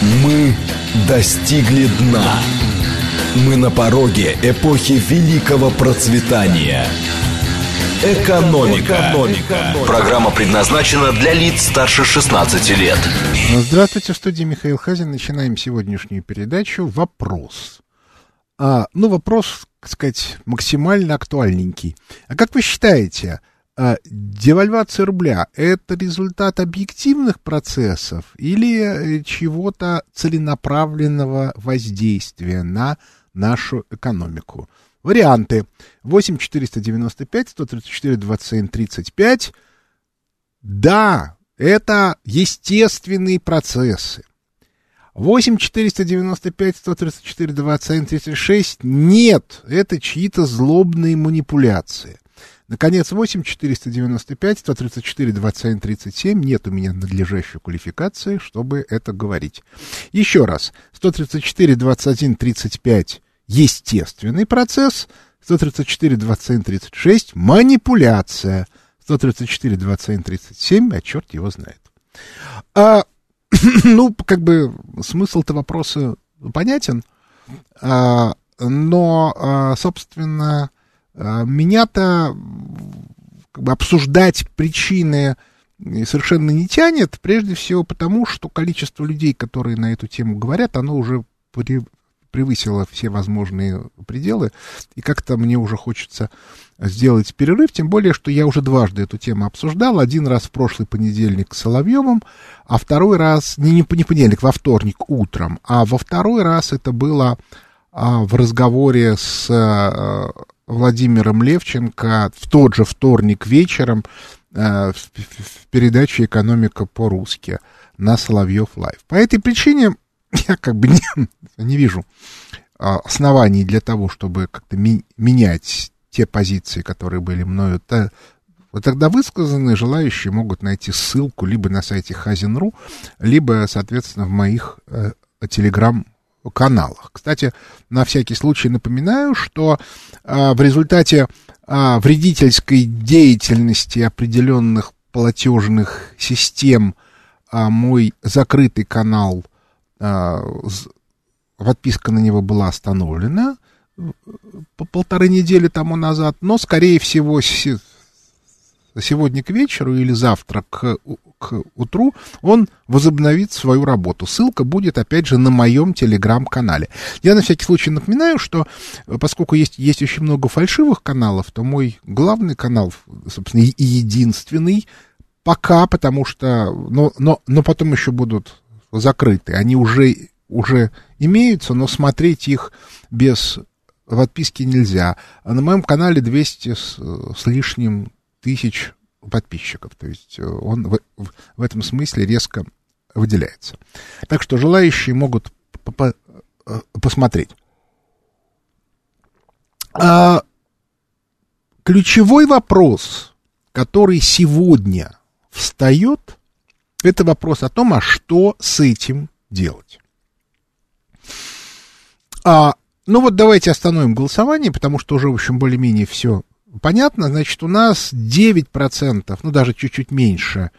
Мы достигли дна. Мы на пороге эпохи великого процветания. Экономика. Экономика. Программа предназначена для лиц старше 16 лет. Здравствуйте, в студии Михаил Хазин. Начинаем сегодняшнюю передачу «Вопрос». А, ну, вопрос, так сказать, максимально актуальненький. А как вы считаете, девальвация рубля – это результат объективных процессов или э, чего-то целенаправленного воздействия на нашу экономику? Варианты. 8 495 134 27 35. Да, это естественные процессы. 8 495 134 27 36. Нет, это чьи-то злобные манипуляции. Наконец, 8 495 134 27 37. Нет у меня надлежащей квалификации, чтобы это говорить. Еще раз. 134 21 35 естественный процесс. 134 27 36 манипуляция. 134 27 37, а черт его знает. А, ну, как бы смысл-то вопроса понятен. А, но, а, собственно, меня-то как бы, обсуждать причины совершенно не тянет, прежде всего потому, что количество людей, которые на эту тему говорят, оно уже при, превысило все возможные пределы, и как-то мне уже хочется сделать перерыв, тем более, что я уже дважды эту тему обсуждал, один раз в прошлый понедельник с Соловьевым, а второй раз, не, не, не понедельник, во вторник утром, а во второй раз это было а, в разговоре с а, Владимиром Левченко в тот же вторник вечером э, в, передаче «Экономика по-русски» на Соловьев Лайв. По этой причине я как бы не, не вижу а, оснований для того, чтобы как-то менять те позиции, которые были мною то, вот тогда высказаны, желающие могут найти ссылку либо на сайте Хазин.ру, либо, соответственно, в моих э, телеграм каналах. Кстати, на всякий случай напоминаю, что а, в результате а, вредительской деятельности определенных платежных систем а, мой закрытый канал, а, подписка на него была остановлена по полторы недели тому назад, но, скорее всего, сегодня к вечеру или завтра к, к утру он возобновит свою работу. Ссылка будет, опять же, на моем телеграм-канале. Я на всякий случай напоминаю, что поскольку есть, есть очень много фальшивых каналов, то мой главный канал, собственно, и единственный, пока, потому что, но, но, но потом еще будут закрыты. Они уже, уже имеются, но смотреть их без подписки нельзя. А на моем канале 200 с, с лишним тысяч подписчиков. То есть э, он в, в этом смысле резко выделяется. Так что желающие могут э, посмотреть. А, ключевой вопрос, который сегодня встает, это вопрос о том, а что с этим делать. А, ну вот давайте остановим голосование, потому что уже, в общем, более-менее все понятно, значит, у нас 9%, ну даже чуть-чуть меньше,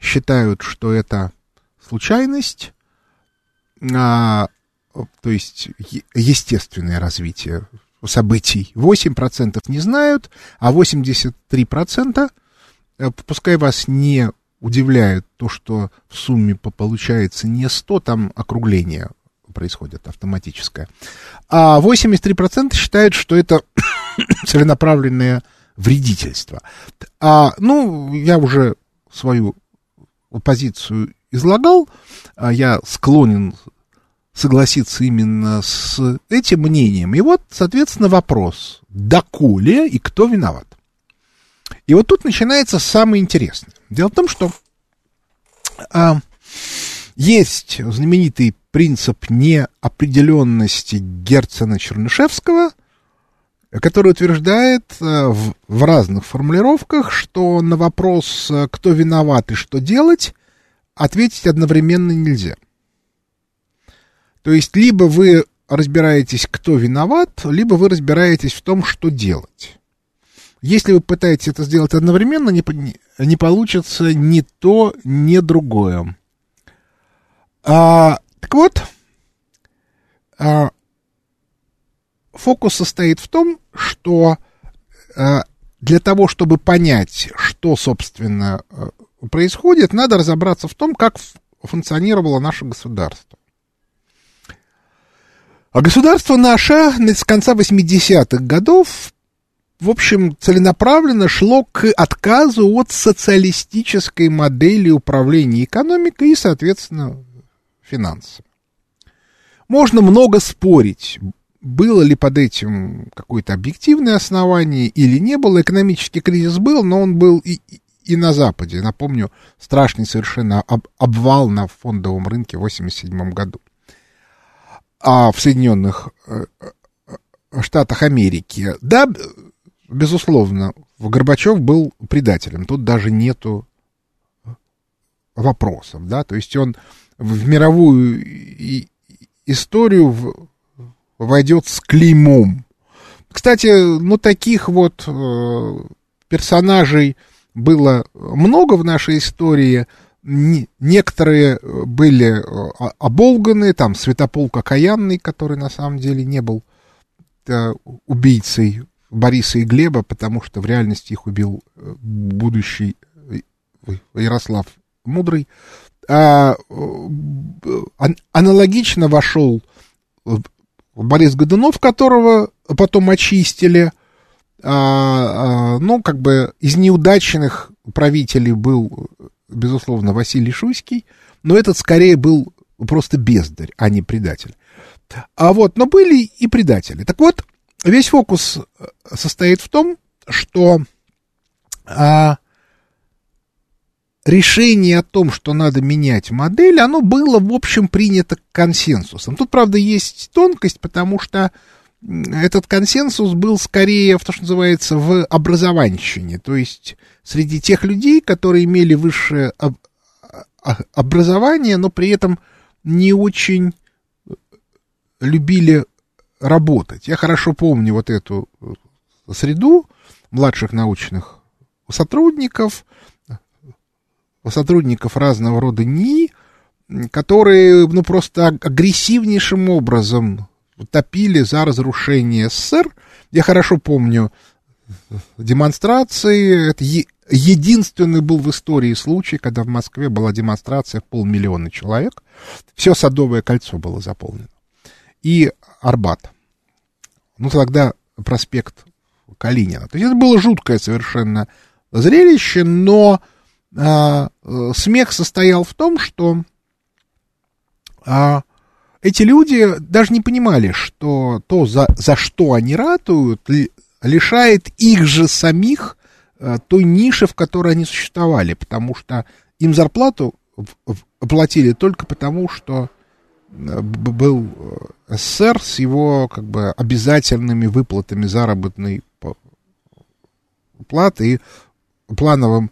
считают, что это случайность, а, то есть естественное развитие событий. 8% не знают, а 83%, э, пускай вас не удивляет то, что в сумме получается не 100, там округление происходит автоматическое. А 83% считают, что это целенаправленное вредительство. А, ну, я уже свою позицию излагал, а я склонен согласиться именно с этим мнением. И вот, соответственно, вопрос, доколе и кто виноват. И вот тут начинается самое интересное. Дело в том, что а, есть знаменитый принцип неопределенности Герцена-Чернышевского, который утверждает э, в, в разных формулировках, что на вопрос, э, кто виноват и что делать, ответить одновременно нельзя. То есть, либо вы разбираетесь, кто виноват, либо вы разбираетесь в том, что делать. Если вы пытаетесь это сделать одновременно, не, не получится ни то, ни другое. А, Так вот, а, фокус состоит в том, что а, для того, чтобы понять, что, собственно, а, происходит, надо разобраться в том, как функционировало наше государство. А государство наше с конца 80-х годов, в общем, целенаправленно шло к отказу от социалистической модели управления экономикой и, соответственно, финансами. Можно много спорить, было ли под этим какое-то объективное основание или не было. Экономический кризис был, но он был и, и на Западе. Напомню, страшный совершенно об, обвал на фондовом рынке в 1987 году а в Соединенных э, э, Штатах Америки, да, безусловно, Горбачев был предателем. Тут даже нету вопросов, да, то есть он в мировую историю войдет с клеймом. Кстати, ну, таких вот э, персонажей было много в нашей истории, некоторые э, были э, оболганы, там Святополк Окаянный, который на самом деле не был э, убийцей Бориса и Глеба, потому что в реальности их убил будущий Ярослав Мудрый. А, аналогично вошел Борис Годунов, которого потом очистили. А, а, ну, как бы из неудачных правителей был безусловно, Василий Шуйский, но этот скорее был просто бездарь, а не предатель. А вот, но были и предатели. Так вот, весь фокус э, состоит в том, что а, решение о том, что надо менять модель, оно было, в общем, принято консенсусом. Тут, правда, есть тонкость, потому что этот консенсус был скорее в то, что называется, в образованщине, то есть среди тех людей, которые имели высшее об, а, образование, но при этом не очень любили работать. Я хорошо помню вот эту среду младших научных сотрудников, сотрудников разного рода НИИ, которые, ну, просто агрессивнейшим образом топили за разрушение СССР. Я хорошо помню демонстрации. Это е- единственный был в истории случай, когда в Москве была демонстрация в полмиллиона человек. Все Садовое кольцо было заполнено. И Арбат. Ну, тогда проспект Калинина. То есть это было жуткое совершенно зрелище, но смех состоял в том, что а, эти люди даже не понимали, что то, за, за что они ратуют, лишает их же самих э, той ниши, в которой они существовали, потому что им зарплату платили только потому, что э, был э, СССР с его как бы обязательными выплатами заработной платы и плановым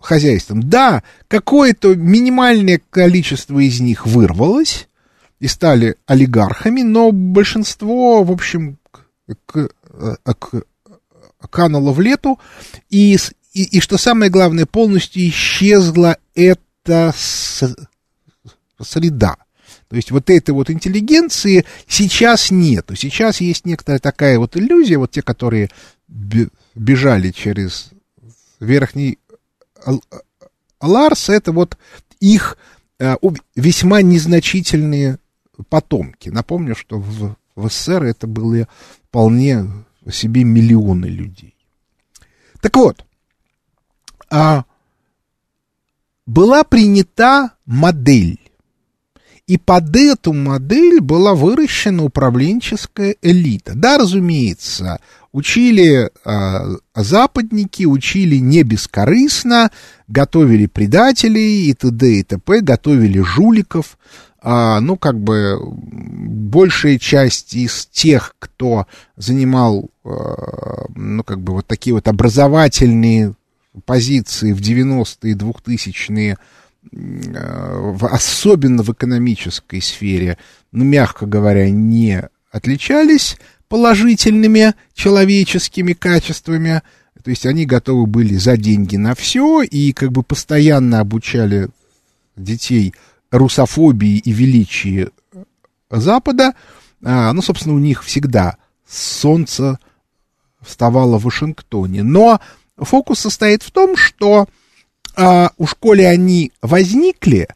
хозяйством. Да, какое-то минимальное количество из них вырвалось, и стали олигархами, но большинство, в общем, к, к, кануло в лету, и, и, и что самое главное, полностью исчезла эта среда. То есть вот этой вот интеллигенции сейчас нету. Сейчас есть некоторая такая вот иллюзия, вот те, которые бежали через верхний Ларс, это вот их э, весьма незначительные потомки. Напомню, что в, в СССР это были вполне себе миллионы людей. Так вот, а, была принята модель. И под эту модель была выращена управленческая элита. Да, разумеется, учили э, западники, учили не бескорыстно, готовили предателей и т.д. и т.п., готовили жуликов, а, ну, как бы, большая часть из тех, кто занимал, а, ну, как бы, вот такие вот образовательные позиции в 90-е, 2000-е, а, особенно в экономической сфере, ну, мягко говоря, не отличались положительными человеческими качествами, то есть они готовы были за деньги на все и как бы постоянно обучали детей русофобии и величии Запада, а, ну, собственно, у них всегда солнце вставало в Вашингтоне. Но фокус состоит в том, что а, у школе они возникли,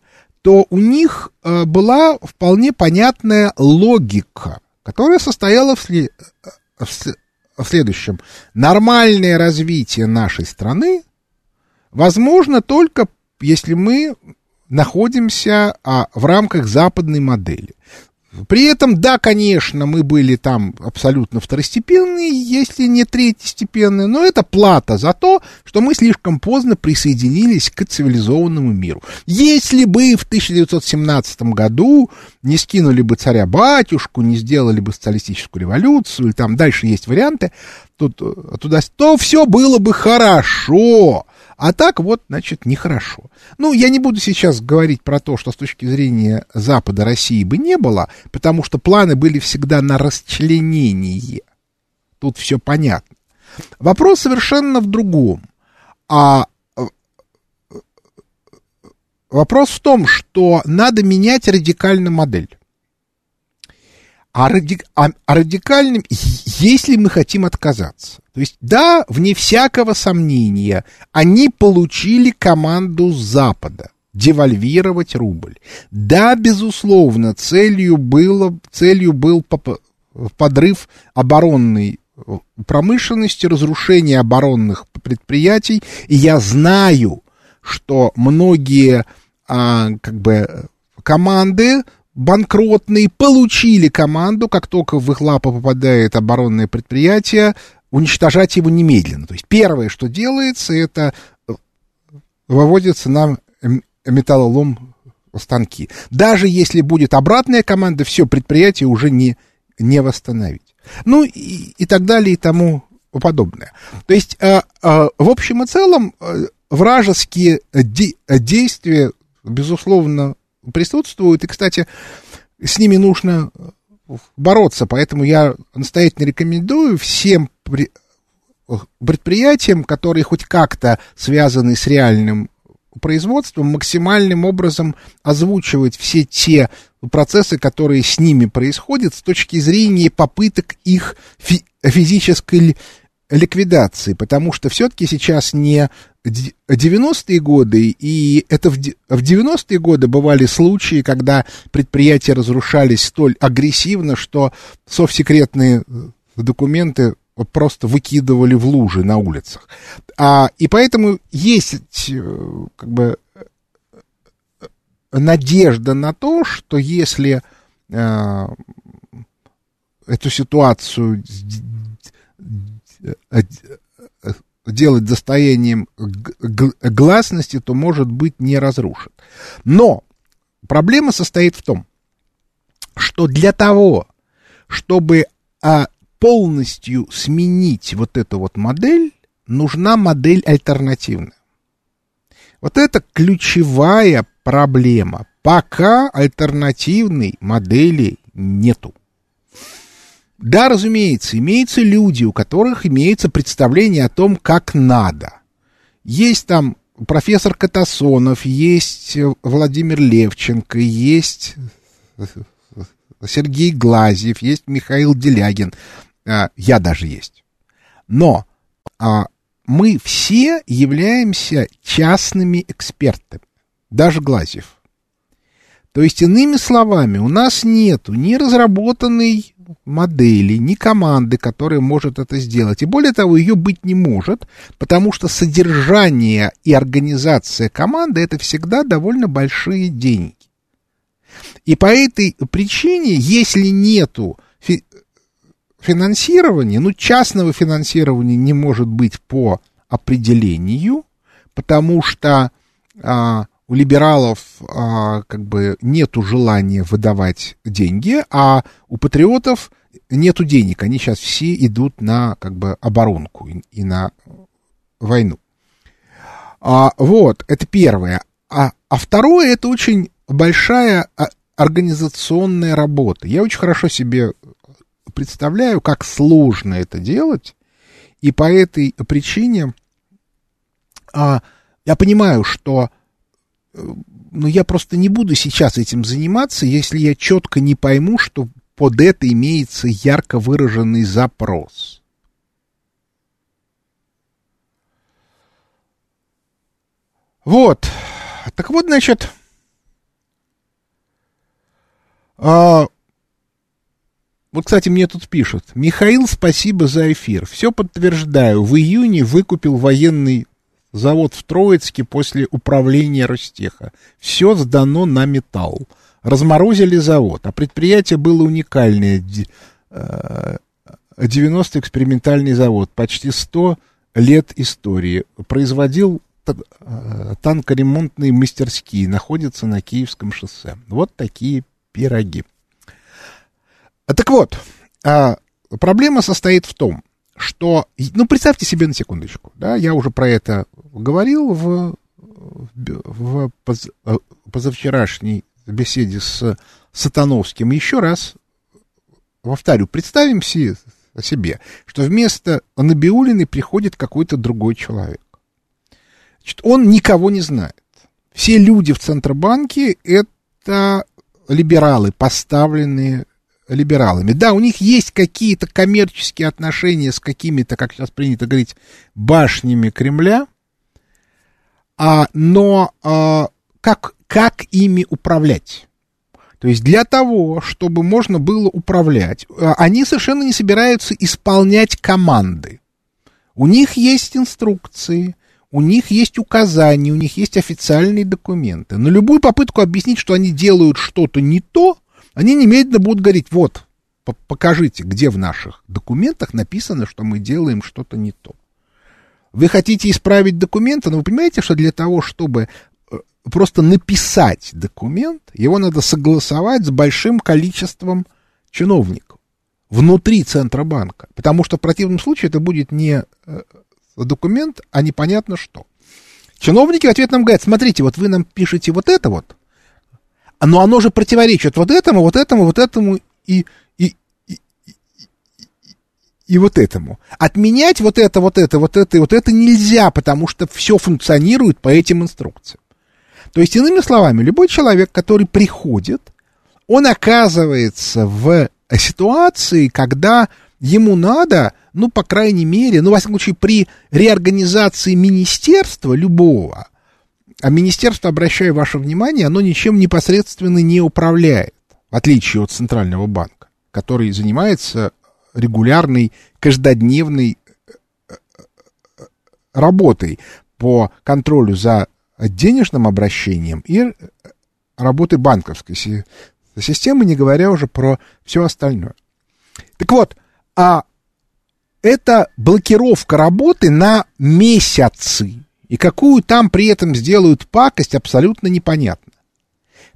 то у них а, была вполне понятная логика, которая состояла в, сли, в, в следующем. Нормальное развитие нашей страны возможно только если мы находимся а, в рамках западной модели. При этом, да, конечно, мы были там абсолютно второстепенные, если не третьестепенные, но это плата за то, что мы слишком поздно присоединились к цивилизованному миру. Если бы в 1917 году не скинули бы царя-батюшку, не сделали бы социалистическую революцию, там дальше есть варианты, тут, туда, то все было бы хорошо. А так вот, значит, нехорошо. Ну, я не буду сейчас говорить про то, что с точки зрения Запада России бы не было, потому что планы были всегда на расчленение. Тут все понятно. Вопрос совершенно в другом. А вопрос в том, что надо менять радикально модель. А, ради, а, а радикальным, если мы хотим отказаться. То есть, да, вне всякого сомнения, они получили команду Запада девальвировать рубль. Да, безусловно, целью, было, целью был подрыв оборонной промышленности, разрушение оборонных предприятий. И я знаю, что многие а, как бы команды банкротные получили команду, как только в их лапы попадает оборонное предприятие, уничтожать его немедленно. То есть первое, что делается, это э, выводится на металлолом станки. Даже если будет обратная команда, все, предприятие уже не, не восстановить. Ну и, и так далее и тому подобное. То есть, э, э, в общем и целом, э, вражеские де- действия, безусловно, присутствуют. И, кстати, с ними нужно бороться. Поэтому я настоятельно рекомендую всем предприятиям, которые хоть как-то связаны с реальным производством, максимальным образом озвучивать все те процессы, которые с ними происходят с точки зрения попыток их фи- физической ликвидации, потому что все-таки сейчас не 90-е годы, и это в 90-е годы бывали случаи, когда предприятия разрушались столь агрессивно, что совсекретные документы просто выкидывали в лужи на улицах. А, и поэтому есть э, как бы надежда на то, что если э, эту ситуацию Э, делать достоянием гласности, то, может быть, не разрушит. Но проблема состоит в том, что для того, чтобы а, полностью сменить вот эту вот модель, нужна модель альтернативная. Вот это ключевая проблема. Пока альтернативной модели нету. Да, разумеется, имеются люди, у которых имеется представление о том, как надо. Есть там профессор Катасонов, есть Владимир Левченко, есть Сергей Глазьев, есть Михаил Делягин, а, я даже есть. Но а, мы все являемся частными экспертами, даже Глазьев. То есть, иными словами, у нас нету ни разработанной модели, ни команды, которая может это сделать. И более того, ее быть не может, потому что содержание и организация команды это всегда довольно большие деньги. И по этой причине, если нету фи- финансирования, ну, частного финансирования не может быть по определению, потому что а, у либералов а, как бы нету желания выдавать деньги, а у патриотов нету денег. Они сейчас все идут на как бы оборонку и, и на войну. А, вот, это первое. А, а второе, это очень большая а, организационная работа. Я очень хорошо себе представляю, как сложно это делать, и по этой причине а, я понимаю, что но я просто не буду сейчас этим заниматься, если я четко не пойму, что под это имеется ярко выраженный запрос. Вот. Так вот, значит, а, вот, кстати, мне тут пишут. Михаил, спасибо за эфир. Все подтверждаю. В июне выкупил военный завод в Троицке после управления Ростеха. Все сдано на металл. Разморозили завод, а предприятие было уникальное. 90 э, экспериментальный завод, почти 100 лет истории. Производил э, танкоремонтные мастерские, находится на Киевском шоссе. Вот такие пироги. Так вот, а, проблема состоит в том, что, ну, представьте себе на секундочку, да, я уже про это говорил в, в поз, позавчерашней беседе с Сатановским. Еще раз повторю, представим себе, что вместо Набиулиной приходит какой-то другой человек. Значит, он никого не знает. Все люди в Центробанке — это либералы, поставленные либералами. Да, у них есть какие-то коммерческие отношения с какими-то, как сейчас принято говорить, башнями Кремля, а, но а, как, как ими управлять? То есть для того, чтобы можно было управлять, а, они совершенно не собираются исполнять команды. У них есть инструкции, у них есть указания, у них есть официальные документы. Но любую попытку объяснить, что они делают что-то не то, они немедленно будут говорить, вот, покажите, где в наших документах написано, что мы делаем что-то не то. Вы хотите исправить документы, но вы понимаете, что для того, чтобы э, просто написать документ, его надо согласовать с большим количеством чиновников внутри Центробанка. Потому что в противном случае это будет не э, документ, а непонятно что. Чиновники в ответ нам говорят, смотрите, вот вы нам пишете вот это вот, но оно же противоречит вот этому, вот этому, вот этому и, и, и, и, вот этому. Отменять вот это, вот это, вот это и вот это нельзя, потому что все функционирует по этим инструкциям. То есть, иными словами, любой человек, который приходит, он оказывается в ситуации, когда ему надо ну, по крайней мере, ну, во всяком случае, при реорганизации министерства любого, а министерство, обращаю ваше внимание, оно ничем непосредственно не управляет, в отличие от Центрального банка, который занимается регулярной, каждодневной э, э, работой по контролю за денежным обращением и э, работой банковской системы, не говоря уже про все остальное. Так вот, а это блокировка работы на месяцы. И какую там при этом сделают пакость, абсолютно непонятно.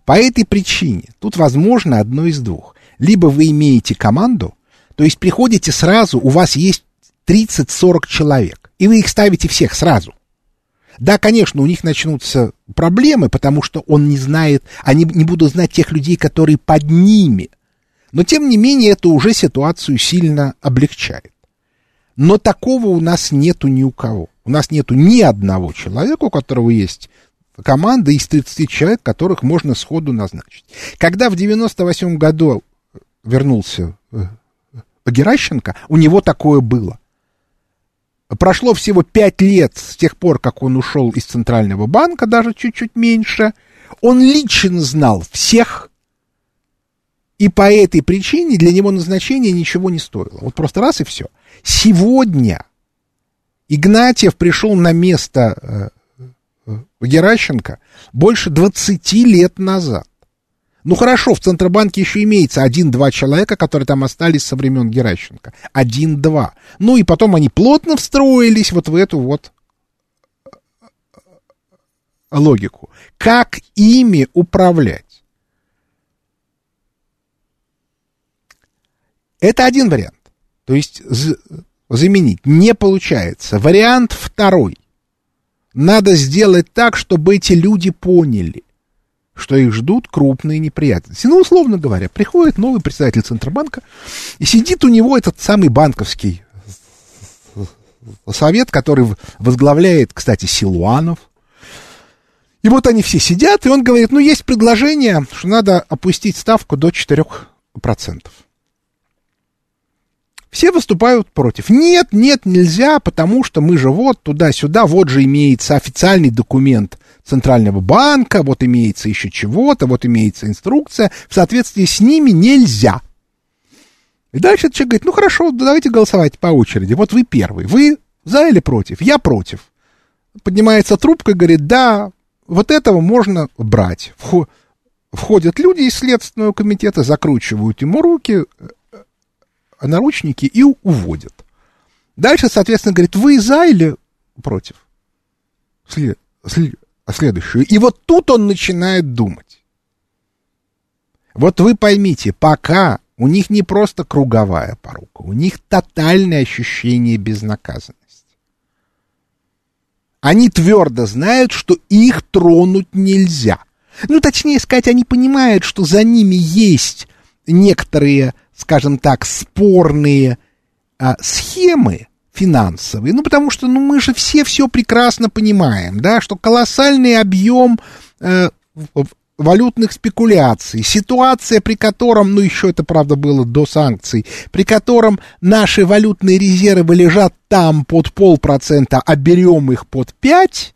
По этой причине тут возможно одно из двух. Либо вы имеете команду, то есть приходите сразу, у вас есть 30-40 человек, и вы их ставите всех сразу. Да, конечно, у них начнутся проблемы, потому что он не знает, они не будут знать тех людей, которые под ними. Но, тем не менее, это уже ситуацию сильно облегчает. Но такого у нас нету ни у кого. У нас нету ни одного человека, у которого есть команда из 30 человек, которых можно сходу назначить. Когда в 98 году вернулся э, Геращенко, у него такое было. Прошло всего 5 лет с тех пор, как он ушел из Центрального банка, даже чуть-чуть меньше. Он лично знал всех, и по этой причине для него назначение ничего не стоило. Вот просто раз и все. Сегодня Игнатьев пришел на место э, э, Геращенко больше 20 лет назад. Ну хорошо, в Центробанке еще имеется один-два человека, которые там остались со времен Геращенко. Один-два. Ну и потом они плотно встроились вот в эту вот э, логику. Как ими управлять? Это один вариант. То есть заменить не получается. Вариант второй. Надо сделать так, чтобы эти люди поняли, что их ждут крупные неприятности. Ну, условно говоря, приходит новый председатель Центробанка, и сидит у него этот самый банковский совет, который возглавляет, кстати, Силуанов. И вот они все сидят, и он говорит, ну, есть предложение, что надо опустить ставку до 4%. Все выступают против. Нет, нет, нельзя, потому что мы же вот туда-сюда, вот же имеется официальный документ Центрального банка, вот имеется еще чего-то, вот имеется инструкция. В соответствии с ними нельзя. И дальше этот человек говорит, ну хорошо, давайте голосовать по очереди. Вот вы первый. Вы за или против? Я против. Поднимается трубка и говорит, да, вот этого можно брать. Входят люди из Следственного комитета, закручивают ему руки, наручники и уводят. Дальше, соответственно, говорит, вы за или против? След, след, следующую. И вот тут он начинает думать. Вот вы поймите, пока у них не просто круговая порука, у них тотальное ощущение безнаказанности. Они твердо знают, что их тронуть нельзя. Ну, точнее сказать, они понимают, что за ними есть некоторые, скажем так, спорные а, схемы финансовые. Ну, потому что ну, мы же все все прекрасно понимаем, да, что колоссальный объем э, валютных спекуляций, ситуация, при котором, ну еще это, правда, было до санкций, при котором наши валютные резервы лежат там под полпроцента, а берем их под пять,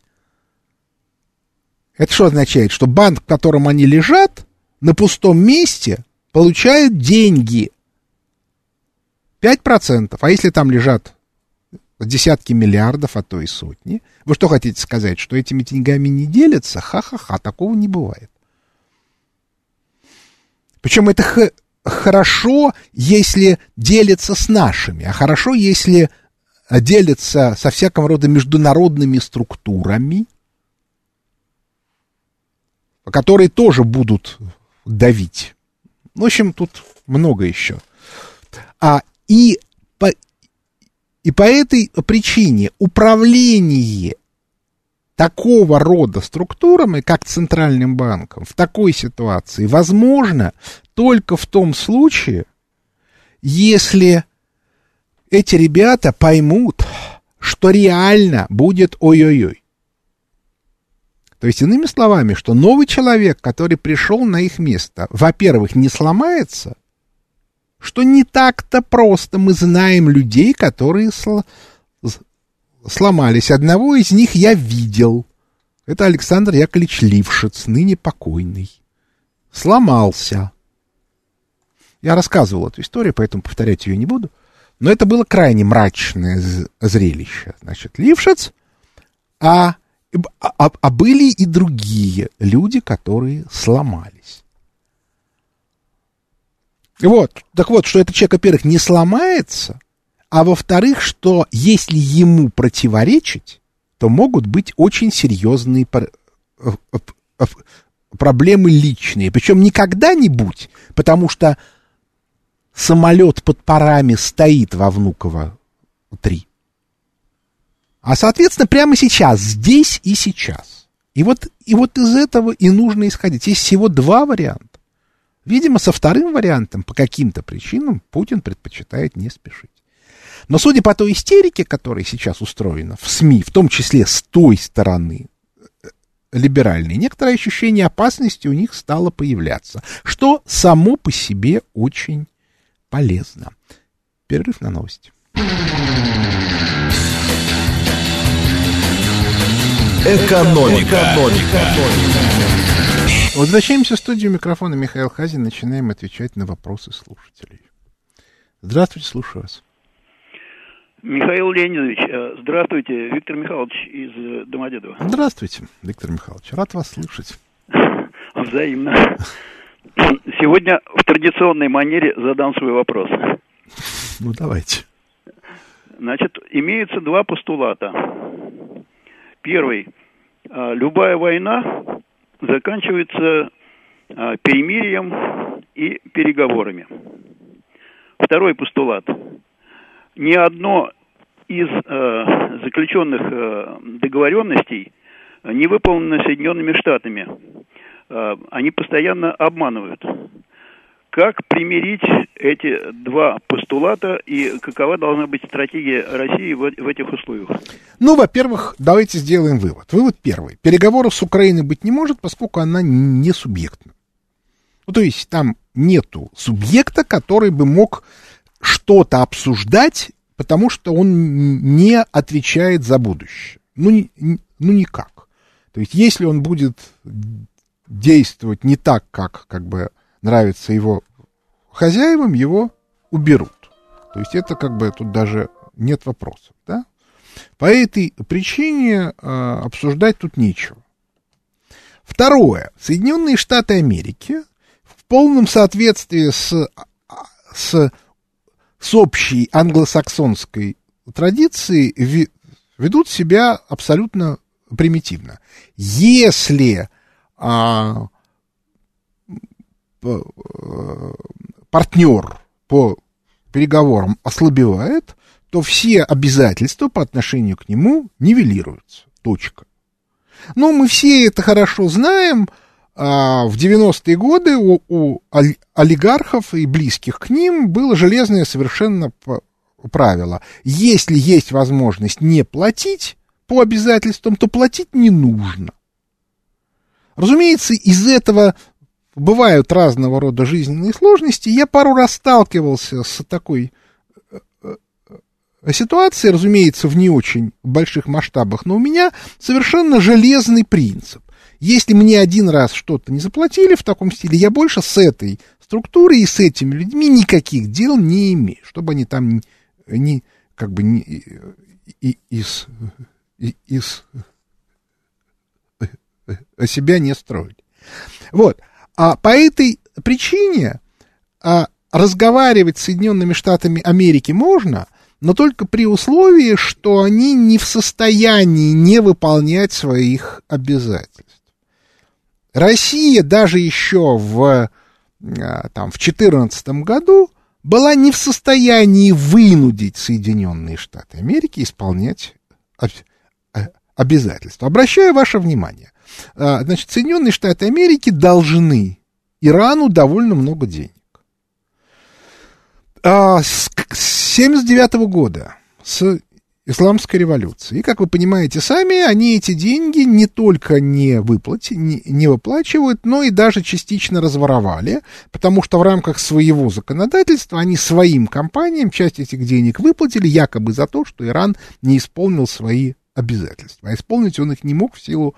это что означает? Что банк, в котором они лежат, на пустом месте получает деньги. 5%. А если там лежат десятки миллиардов, а то и сотни, вы что хотите сказать, что этими деньгами не делятся? Ха-ха-ха, такого не бывает. Причем это х- хорошо, если делится с нашими, а хорошо, если делится со всякого рода международными структурами, которые тоже будут давить. В общем, тут много еще. А, и, по, и по этой причине управление такого рода структурами, как Центральным банком, в такой ситуации возможно только в том случае, если эти ребята поймут, что реально будет ой-ой-ой. То есть, иными словами, что новый человек, который пришел на их место, во-первых, не сломается, что не так-то просто мы знаем людей, которые сл сломались. Одного из них я видел. Это Александр Яковлевич Лившиц, ныне покойный. Сломался. Я рассказывал эту историю, поэтому повторять ее не буду. Но это было крайне мрачное зрелище. Значит, Лившиц, а, а, а были и другие люди, которые сломались. Вот, так вот, что этот человек, во-первых, не сломается, а во-вторых, что если ему противоречить, то могут быть очень серьезные э, э, проблемы личные. Причем не когда-нибудь, потому что самолет под парами стоит во Внуково 3. А, соответственно, прямо сейчас, здесь и сейчас. И вот, и вот из этого и нужно исходить. Есть всего два варианта. Видимо, со вторым вариантом по каким-то причинам Путин предпочитает не спешить. Но судя по той истерике, которая сейчас устроена в СМИ, в том числе с той стороны э, либеральной, некоторое ощущение опасности у них стало появляться, что само по себе очень полезно. Перерыв на новости. Экономика. Экономика. Возвращаемся в студию микрофона Михаил Хазин. Начинаем отвечать на вопросы слушателей. Здравствуйте, слушаю вас. Михаил Леонидович, э, здравствуйте. Виктор Михайлович из э, Домодедова. Здравствуйте, Виктор Михайлович. Рад вас слышать. Взаимно. Сегодня в традиционной манере задам свой вопрос. Ну, давайте. Значит, имеются два постулата. Первый. А, любая война заканчивается а, перемирием и переговорами. Второй постулат ни одно из э, заключенных э, договоренностей не выполнено Соединенными Штатами. Э, они постоянно обманывают. Как примирить эти два постулата и какова должна быть стратегия России в, в этих условиях? Ну, во-первых, давайте сделаем вывод. Вывод первый. Переговоров с Украиной быть не может, поскольку она не субъектна. Ну, то есть там нету субъекта, который бы мог что-то обсуждать, потому что он не отвечает за будущее. Ну, не, ну никак. То есть если он будет действовать не так, как как бы нравится его хозяевам, его уберут. То есть это как бы тут даже нет вопросов, да? По этой причине э, обсуждать тут нечего. Второе. Соединенные Штаты Америки в полном соответствии с, с, с общей англосаксонской традицией ведут себя абсолютно примитивно. Если а, партнер по переговорам ослабевает, то все обязательства по отношению к нему нивелируются. Точка. Но мы все это хорошо знаем. А, в 90-е годы у, у олигархов и близких к ним было железное совершенно правило. Если есть возможность не платить по обязательствам, то платить не нужно. Разумеется, из этого бывают разного рода жизненные сложности. Я пару раз сталкивался с такой э, э, ситуацией, разумеется, в не очень больших масштабах, но у меня совершенно железный принцип. Если мне один раз что-то не заплатили в таком стиле, я больше с этой структурой и с этими людьми никаких дел не имею, чтобы они там не, как бы не, и, из, и, из э, себя не строили. Вот. А по этой причине а, разговаривать с Соединенными Штатами Америки можно, но только при условии, что они не в состоянии не выполнять своих обязательств. Россия даже еще в, а, там, в 2014 году была не в состоянии вынудить Соединенные Штаты Америки исполнять обязательства. Обращаю ваше внимание, а, значит, Соединенные Штаты Америки должны Ирану довольно много денег. А, с 79 года, с исламской революции. И, как вы понимаете сами, они эти деньги не только не, выплати, не, не выплачивают, но и даже частично разворовали, потому что в рамках своего законодательства они своим компаниям часть этих денег выплатили якобы за то, что Иран не исполнил свои обязательства. А исполнить он их не мог в силу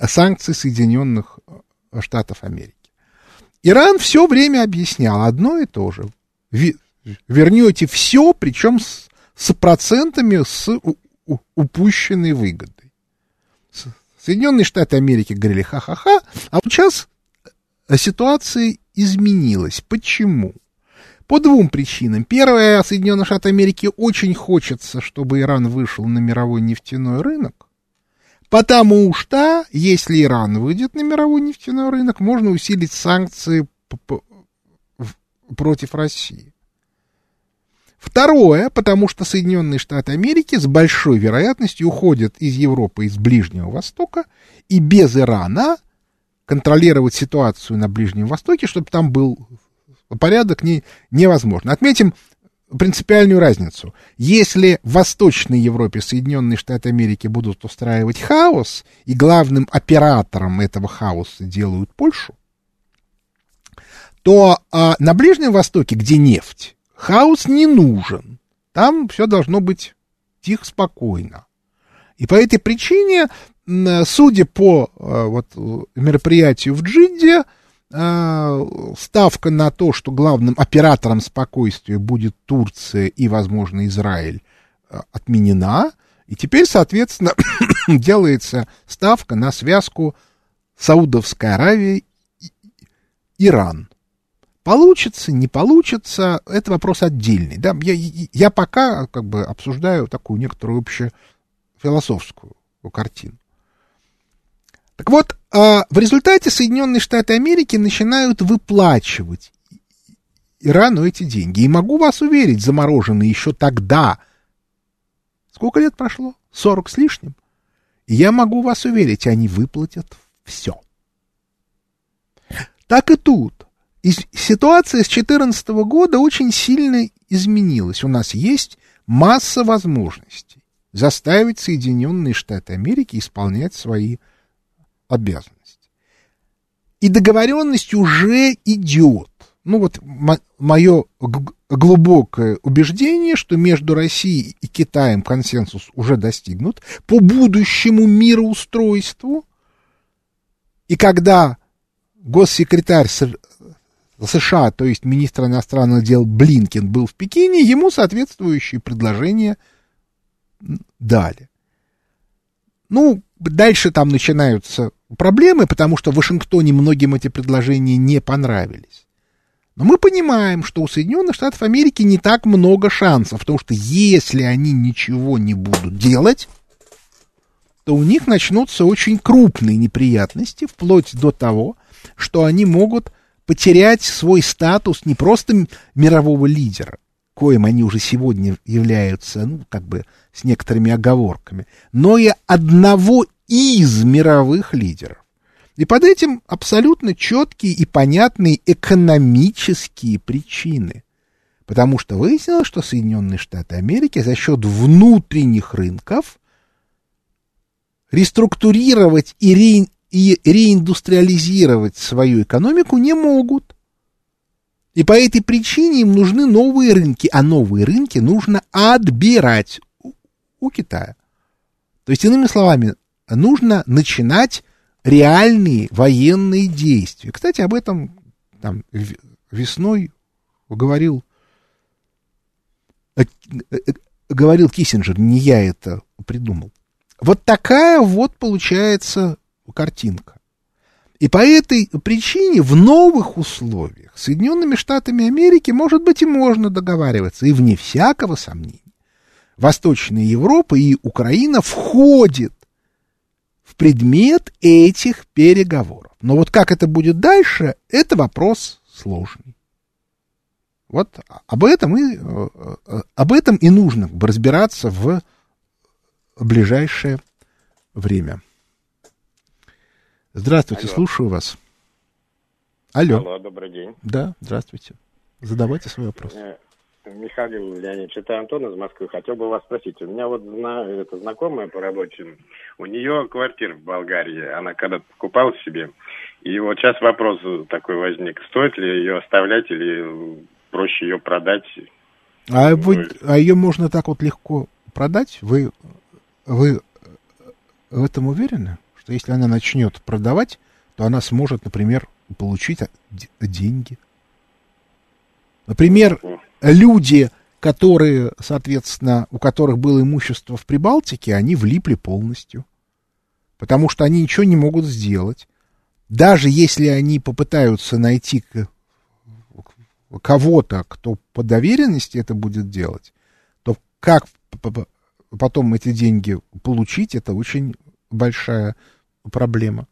санкций Соединенных э, Штатов Америки. Иран все время объяснял одно и то же. Вернете все, причем с, с процентами с упущенной выгодой. Соединенные Штаты Америки говорили ха-ха-ха, а сейчас э, ситуация изменилась. Почему? По двум причинам. Первое, Соединенные Штаты Америки очень хочется, чтобы Иран вышел на мировой нефтяной рынок. Потому что, если Иран выйдет на мировой нефтяной рынок, можно усилить санкции против России. Второе, потому что Соединенные Штаты Америки с большой вероятностью уходят из Европы, из Ближнего Востока, и без Ирана контролировать ситуацию на Ближнем Востоке, чтобы там был порядок, не, невозможно. Отметим принципиальную разницу. Если в Восточной Европе Соединенные Штаты Америки будут устраивать хаос, и главным оператором этого хаоса делают Польшу, то а, на Ближнем Востоке, где нефть, хаос не нужен. Там все должно быть тихо, спокойно. И по этой причине, судя по а, вот, мероприятию в Джидде, ставка на то, что главным оператором спокойствия будет Турция и, возможно, Израиль, а, отменена. И теперь, соответственно, делается ставка на связку Саудовская Аравия и Иран. Получится, не получится, это вопрос отдельный. Да? Я, я пока как бы обсуждаю такую некоторую общую философскую картину. Так вот, а, в результате Соединенные Штаты Америки начинают выплачивать Ирану эти деньги. И могу вас уверить, замороженные еще тогда. Сколько лет прошло? Сорок с лишним. И я могу вас уверить, они выплатят все. Так и тут. И ситуация с 2014 года очень сильно изменилась. У нас есть масса возможностей заставить Соединенные Штаты Америки исполнять свои обязанности. И договоренность уже идет. Ну вот мое глубокое убеждение, что между Россией и Китаем консенсус уже достигнут по будущему мироустройству. И когда госсекретарь США, то есть министр иностранных дел Блинкин, был в Пекине, ему соответствующие предложения дали. Ну, дальше там начинаются проблемы, потому что в Вашингтоне многим эти предложения не понравились. Но мы понимаем, что у Соединенных Штатов Америки не так много шансов, потому что если они ничего не будут делать, то у них начнутся очень крупные неприятности, вплоть до того, что они могут потерять свой статус не просто мирового лидера, коим они уже сегодня являются, ну, как бы с некоторыми оговорками, но и одного из мировых лидеров. И под этим абсолютно четкие и понятные экономические причины. Потому что выяснилось, что Соединенные Штаты Америки за счет внутренних рынков реструктурировать и, ре, и реиндустриализировать свою экономику не могут. И по этой причине им нужны новые рынки, а новые рынки нужно отбирать у, Китая. То есть, иными словами, нужно начинать реальные военные действия. Кстати, об этом там, весной говорил, э, э, говорил Киссинджер, не я это придумал. Вот такая вот получается картинка. И по этой причине в новых условиях Соединенными Штатами Америки, может быть, и можно договариваться, и вне всякого сомнения. Восточная Европа и Украина входят предмет этих переговоров. Но вот как это будет дальше, это вопрос сложный. Вот об этом и, э, об этом и нужно разбираться в ближайшее время. Здравствуйте, Алло. слушаю вас. Алло. Алло, добрый день. Да, здравствуйте. Задавайте свой вопрос. Э, Михаил Леонидович, это Антон из Москвы. Хотел бы вас спросить. У меня вот зна, это знакомая по работе, у нее квартира в Болгарии. Она когда-то покупала себе. И вот сейчас вопрос такой возник. Стоит ли ее оставлять или проще ее продать? А, вы, а ее можно так вот легко продать? Вы, вы в этом уверены? Что если она начнет продавать, то она сможет, например, получить деньги? Например, люди, которые, соответственно, у которых было имущество в Прибалтике, они влипли полностью. Потому что они ничего не могут сделать. Даже если они попытаются найти кого-то, кто по доверенности это будет делать, то как потом эти деньги получить, это очень большая проблема.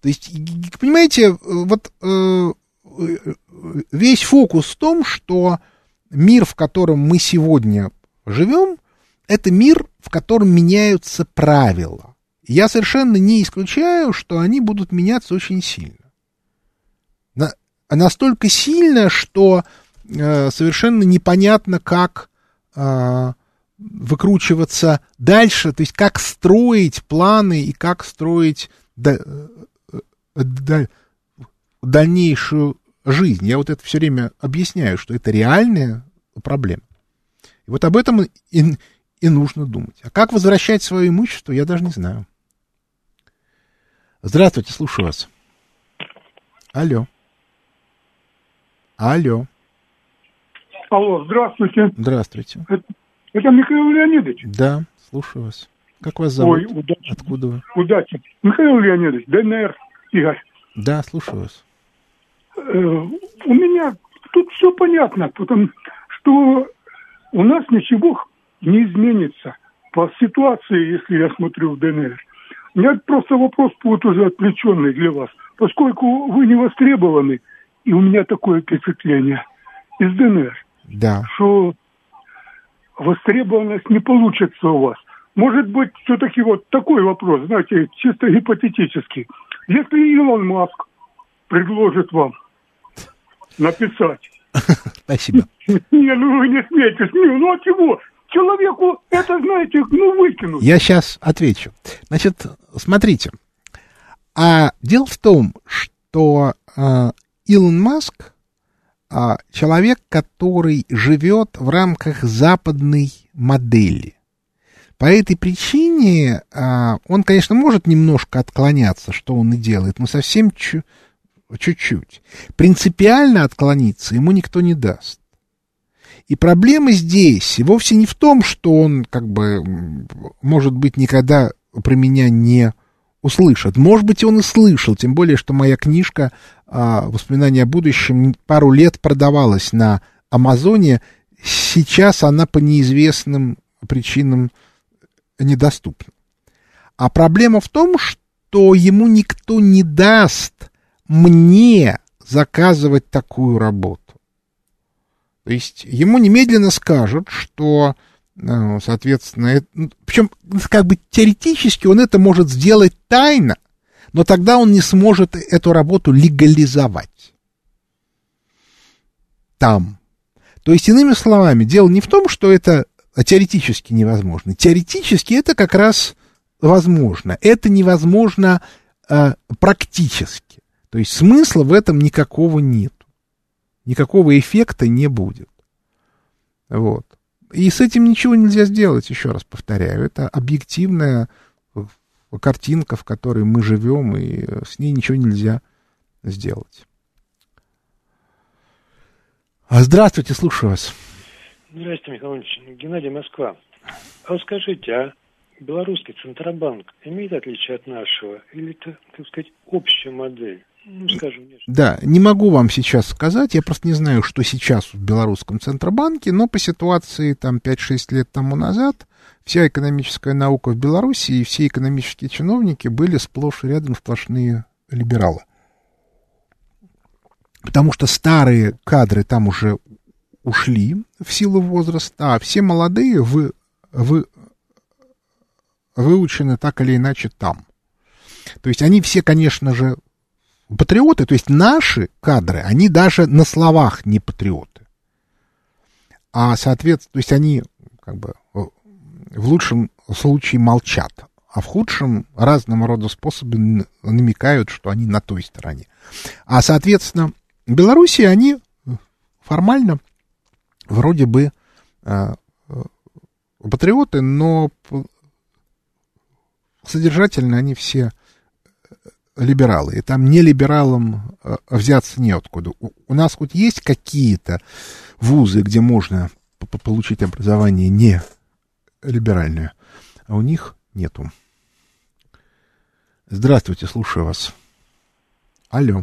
То есть, понимаете, вот э, весь фокус в том, что мир, в котором мы сегодня живем, это мир, в котором меняются правила. Я совершенно не исключаю, что они будут меняться очень сильно. На, настолько сильно, что э, совершенно непонятно, как э, выкручиваться дальше, то есть как строить планы и как строить да, да, дальнейшую жизнь. Я вот это все время объясняю, что это реальная проблема. И вот об этом и, и нужно думать. А как возвращать свое имущество, я даже не знаю. Здравствуйте, слушаю вас. Алло. Алло. Алло, здравствуйте. Здравствуйте. Это, Михаил Леонидович? Да, слушаю вас. Как вас зовут? Ой, удачи. Откуда вы? Удачи. Михаил Леонидович, ДНР, Игорь. Да, слушаю вас. Э, у меня тут все понятно, потому что у нас ничего не изменится по ситуации, если я смотрю в ДНР. У меня просто вопрос будет уже отвлеченный для вас. Поскольку вы не востребованы, и у меня такое впечатление из ДНР, да. что востребованность не получится у вас. Может быть, все-таки вот такой вопрос, знаете, чисто гипотетический. Если Илон Маск предложит вам написать. Спасибо. Не, ну вы не смейтесь. Не, ну а чего? Человеку это, знаете, ну выкинуть. Я сейчас отвечу. Значит, смотрите. А дело в том, что а, Илон Маск а, человек, который живет в рамках западной модели. По этой причине а, он, конечно, может немножко отклоняться, что он и делает, но совсем чу- чуть-чуть. Принципиально отклониться ему никто не даст. И проблема здесь вовсе не в том, что он, как бы, может быть, никогда про меня не услышит. Может быть, он и слышал, тем более, что моя книжка а, «Воспоминания о будущем» пару лет продавалась на Амазоне. Сейчас она по неизвестным причинам недоступна. А проблема в том, что ему никто не даст мне заказывать такую работу. То есть ему немедленно скажут, что, соответственно, ну, причем как бы теоретически он это может сделать тайно, но тогда он не сможет эту работу легализовать там. То есть, иными словами, дело не в том, что это теоретически невозможно. Теоретически это как раз возможно. Это невозможно э, практически. То есть смысла в этом никакого нет никакого эффекта не будет. Вот. И с этим ничего нельзя сделать, еще раз повторяю. Это объективная картинка, в которой мы живем, и с ней ничего нельзя сделать. А здравствуйте, слушаю вас. Здравствуйте, Михаил Ильич. Геннадий, Москва. А вот скажите, а белорусский Центробанк имеет отличие от нашего? Или это, так сказать, общая модель? Ну, да, не могу вам сейчас сказать, я просто не знаю, что сейчас в Белорусском Центробанке, но по ситуации там 5-6 лет тому назад вся экономическая наука в Беларуси и все экономические чиновники были сплошь и рядом сплошные либералы. Потому что старые кадры там уже ушли в силу возраста, а все молодые вы, вы, выучены так или иначе там. То есть они все, конечно же, патриоты, то есть наши кадры, они даже на словах не патриоты. А, соответственно, то есть они как бы в лучшем случае молчат, а в худшем разного рода способами намекают, что они на той стороне. А, соответственно, в Беларуси они формально вроде бы э, патриоты, но содержательно они все либералы, и там не либералам э, взяться неоткуда. У, у нас хоть есть какие-то вузы, где можно получить образование не либеральное, а у них нету. Здравствуйте, слушаю вас. Алло.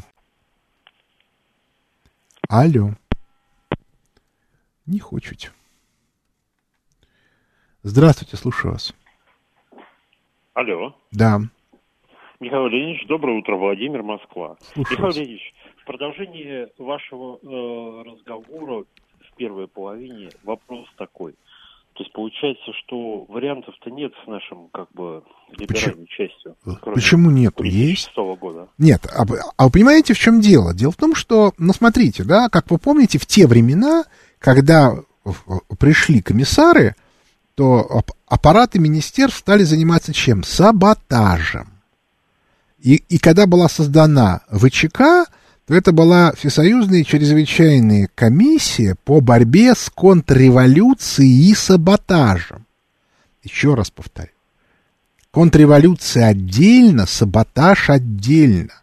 Алло. Не хочете. Здравствуйте, слушаю вас. Алло. Да. Михаил Леонидович, доброе утро, Владимир, Москва. Слушаю Михаил. Леонидович, в продолжении вашего э, разговора в первой половине вопрос такой. То есть получается, что вариантов-то нет с нашим, как бы, либеральной частью. кроме Почему нет? Есть. 2006 года. Нет, а, а вы понимаете, в чем дело? Дело в том, что, ну, смотрите, да, как вы помните, в те времена, когда пришли комиссары, то ап- аппараты министерств стали заниматься чем? Саботажем. И, и когда была создана ВЧК, то это была Всесоюзная чрезвычайная комиссия по борьбе с контрреволюцией и саботажем. Еще раз повторю. Контрреволюция отдельно, саботаж отдельно.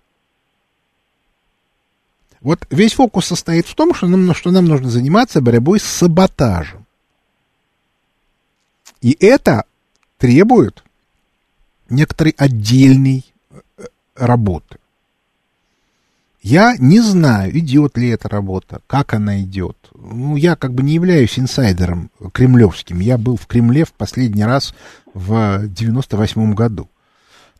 Вот весь фокус состоит в том, что нам, что нам нужно заниматься борьбой с саботажем. И это требует некоторой отдельной работы. Я не знаю, идет ли эта работа, как она идет. Ну, я как бы не являюсь инсайдером кремлевским. Я был в Кремле в последний раз в 98 году.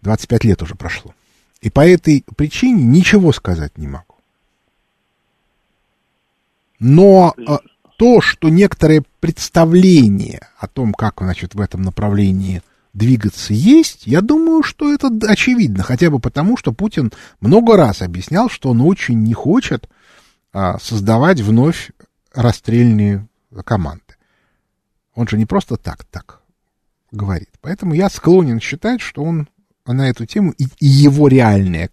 25 лет уже прошло. И по этой причине ничего сказать не могу. Но э, то, что некоторое представление о том, как, значит, в этом направлении двигаться есть, я думаю, что это очевидно, хотя бы потому, что Путин много раз объяснял, что он очень не хочет а, создавать вновь расстрельные команды. Он же не просто так так говорит. Поэтому я склонен считать, что он на эту тему, и, и его реальная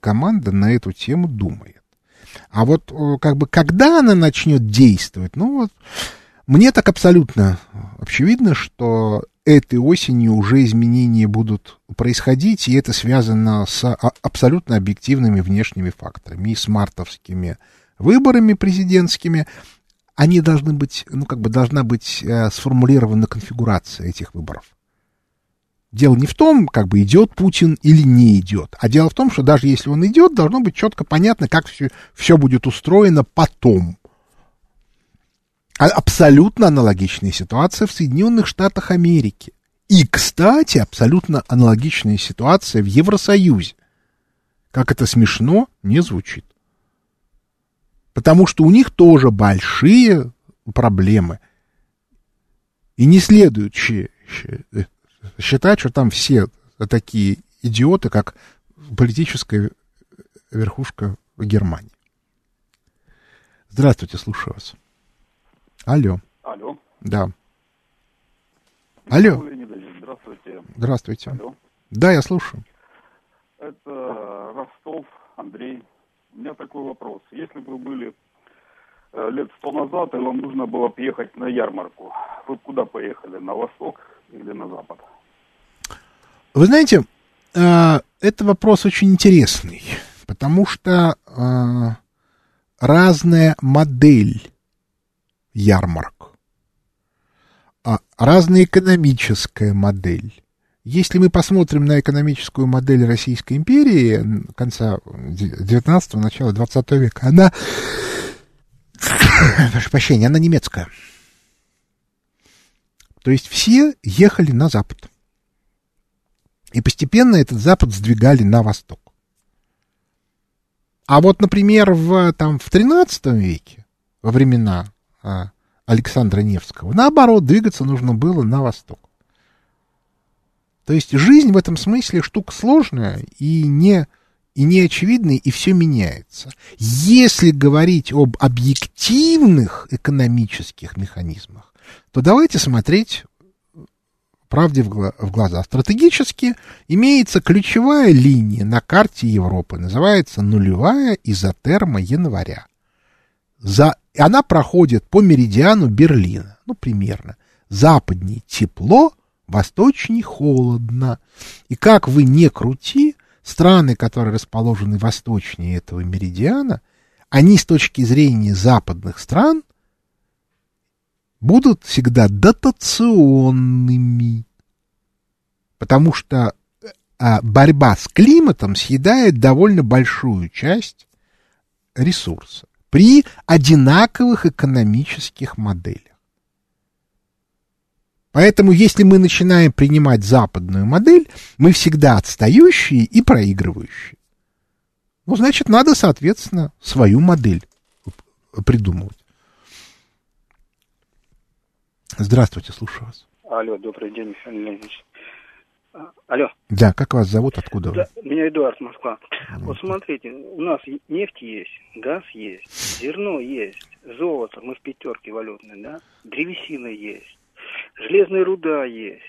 команда на эту тему думает. А вот как бы когда она начнет действовать, ну вот мне так абсолютно очевидно, что этой осенью уже изменения будут происходить, и это связано с а, абсолютно объективными внешними факторами, и с мартовскими выборами президентскими. Они должны быть, ну, как бы должна быть э, сформулирована конфигурация этих выборов. Дело не в том, как бы идет Путин или не идет, а дело в том, что даже если он идет, должно быть четко понятно, как все, все будет устроено потом. А абсолютно аналогичная ситуация в Соединенных Штатах Америки. И, кстати, абсолютно аналогичная ситуация в Евросоюзе. Как это смешно, не звучит. Потому что у них тоже большие проблемы. И не следует считать, что там все такие идиоты, как политическая верхушка Германии. Здравствуйте, слушаю вас. Алло. Алло. Да. Алло. Здравствуйте. Здравствуйте. Алло. Да, я слушаю. Это Ростов, Андрей. У меня такой вопрос. Если бы вы были э, лет сто назад, и вам нужно было поехать на ярмарку, вы куда поехали? На восток или на запад? Вы знаете, э, это вопрос очень интересный, потому что э, разная модель ярмарок, а разная экономическая модель. Если мы посмотрим на экономическую модель Российской империи конца 19-го, начала 20 века, она, прошу прощения, она немецкая. То есть все ехали на запад. И постепенно этот запад сдвигали на восток. А вот, например, в, там, в 13 веке, во времена Александра Невского, наоборот, двигаться нужно было на восток. То есть жизнь в этом смысле штука сложная и не, и не очевидная, и все меняется. Если говорить об объективных экономических механизмах, то давайте смотреть правде в, в глаза. Стратегически имеется ключевая линия на карте Европы, называется нулевая изотерма января. За, она проходит по меридиану Берлина, ну, примерно. Западнее тепло, восточнее холодно. И как вы не крути, страны, которые расположены восточнее этого меридиана, они с точки зрения западных стран будут всегда дотационными. Потому что а, борьба с климатом съедает довольно большую часть ресурса при одинаковых экономических моделях. Поэтому, если мы начинаем принимать западную модель, мы всегда отстающие и проигрывающие. Ну, значит, надо, соответственно, свою модель придумывать. Здравствуйте, слушаю вас. Алло, добрый день, Михаил Леонидович. А, алло. Да, как вас зовут, откуда да, вы? Меня Эдуард, Москва. Mm. Вот смотрите, у нас нефть есть, газ есть, зерно есть, золото, мы в пятерке валютной, да, древесина есть, железная руда есть.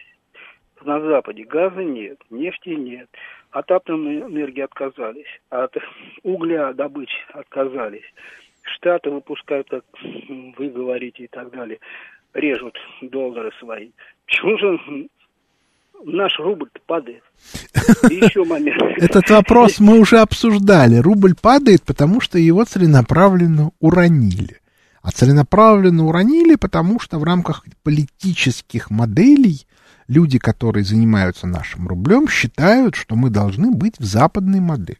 На Западе газа нет, нефти нет, от атомной энергии отказались, от угля добычи отказались. Штаты выпускают, как вы говорите и так далее, режут доллары свои. Почему же наш рубль падает. И еще момент. Этот вопрос мы уже обсуждали. Рубль падает, потому что его целенаправленно уронили. А целенаправленно уронили, потому что в рамках политических моделей люди, которые занимаются нашим рублем, считают, что мы должны быть в западной модели.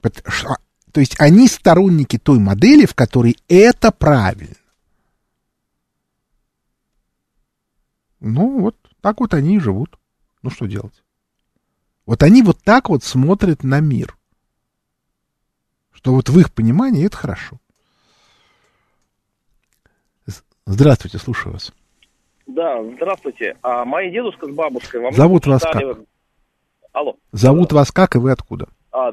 То есть они сторонники той модели, в которой это правильно. Ну вот, так вот они и живут. Ну что делать? Вот они вот так вот смотрят на мир. Что вот в их понимании это хорошо. Здравствуйте, слушаю вас. Да, здравствуйте. А мои дедушка с бабушкой... Вам Зовут вас читали... как? Алло. Зовут вас как и вы откуда? А,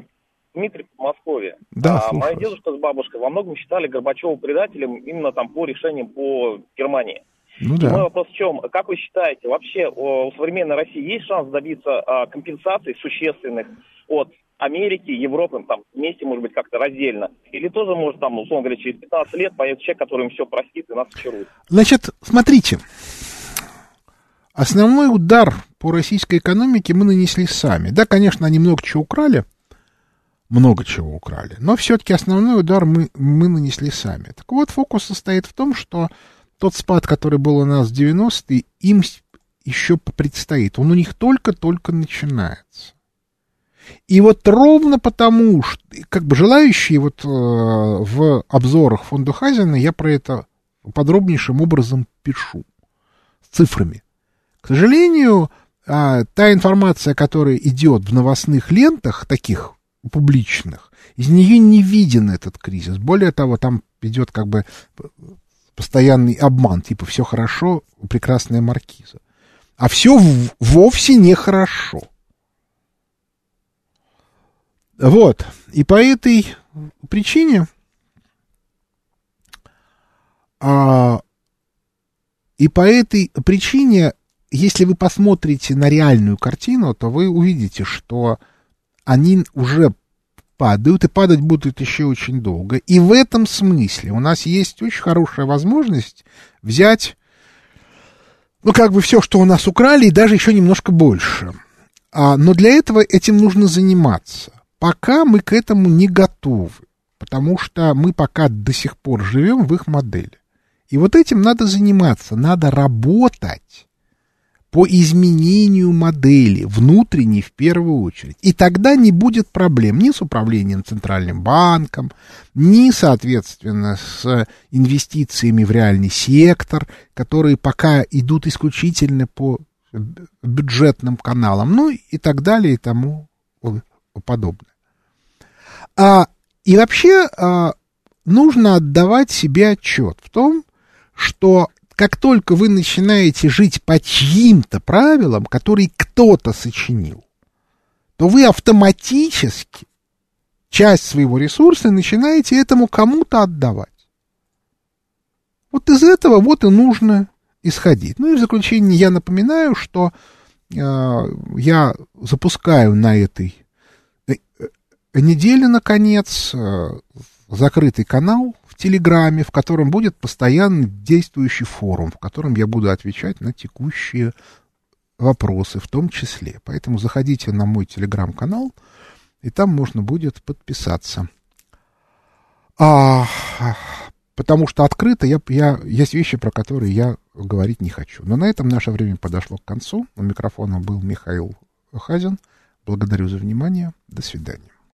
Дмитрий Подмосковье. Да, а, моя вас. дедушка с бабушкой во многом считали Горбачева предателем именно там по решениям по Германии. Ну И мой да. вопрос в чем? Как вы считаете, вообще у современной России есть шанс добиться а, компенсаций существенных от Америки, Европы, там, вместе, может быть, как-то раздельно? Или тоже, может, там, условно говоря, через 15 лет появится человек, который им все простит и нас очарует? Значит, смотрите. Основной удар по российской экономике мы нанесли сами. Да, конечно, они много чего украли, много чего украли, но все-таки основной удар мы, мы нанесли сами. Так вот, фокус состоит в том, что тот спад, который был у нас в 90-е, им еще предстоит. Он у них только-только начинается. И вот ровно потому, что, как бы желающие вот э, в обзорах фонда Хазина, я про это подробнейшим образом пишу с цифрами. К сожалению, а, та информация, которая идет в новостных лентах, таких публичных, из нее не виден этот кризис. Более того, там идет как бы постоянный обман, типа все хорошо, прекрасная маркиза. А все вовсе нехорошо. Вот. И по этой причине а, и по этой причине, если вы посмотрите на реальную картину, то вы увидите, что они уже падают, и падать будут еще очень долго. И в этом смысле у нас есть очень хорошая возможность взять, ну, как бы все, что у нас украли, и даже еще немножко больше. А, но для этого этим нужно заниматься. Пока мы к этому не готовы, потому что мы пока до сих пор живем в их модели. И вот этим надо заниматься, надо работать по изменению модели, внутренней в первую очередь. И тогда не будет проблем ни с управлением Центральным банком, ни, соответственно, с инвестициями в реальный сектор, которые пока идут исключительно по бюджетным каналам, ну и так далее и тому подобное. А, и вообще а, нужно отдавать себе отчет в том, что как только вы начинаете жить по чьим-то правилам, которые кто-то сочинил, то вы автоматически часть своего ресурса начинаете этому кому-то отдавать. Вот из этого вот и нужно исходить. Ну и в заключение я напоминаю, что э, я запускаю на этой э, неделе, наконец, э, закрытый канал Телеграме, в котором будет постоянно действующий форум, в котором я буду отвечать на текущие вопросы в том числе. Поэтому заходите на мой Телеграм-канал, и там можно будет подписаться. А, потому что открыто я, я, есть вещи, про которые я говорить не хочу. Но на этом наше время подошло к концу. У микрофона был Михаил Хазин. Благодарю за внимание. До свидания.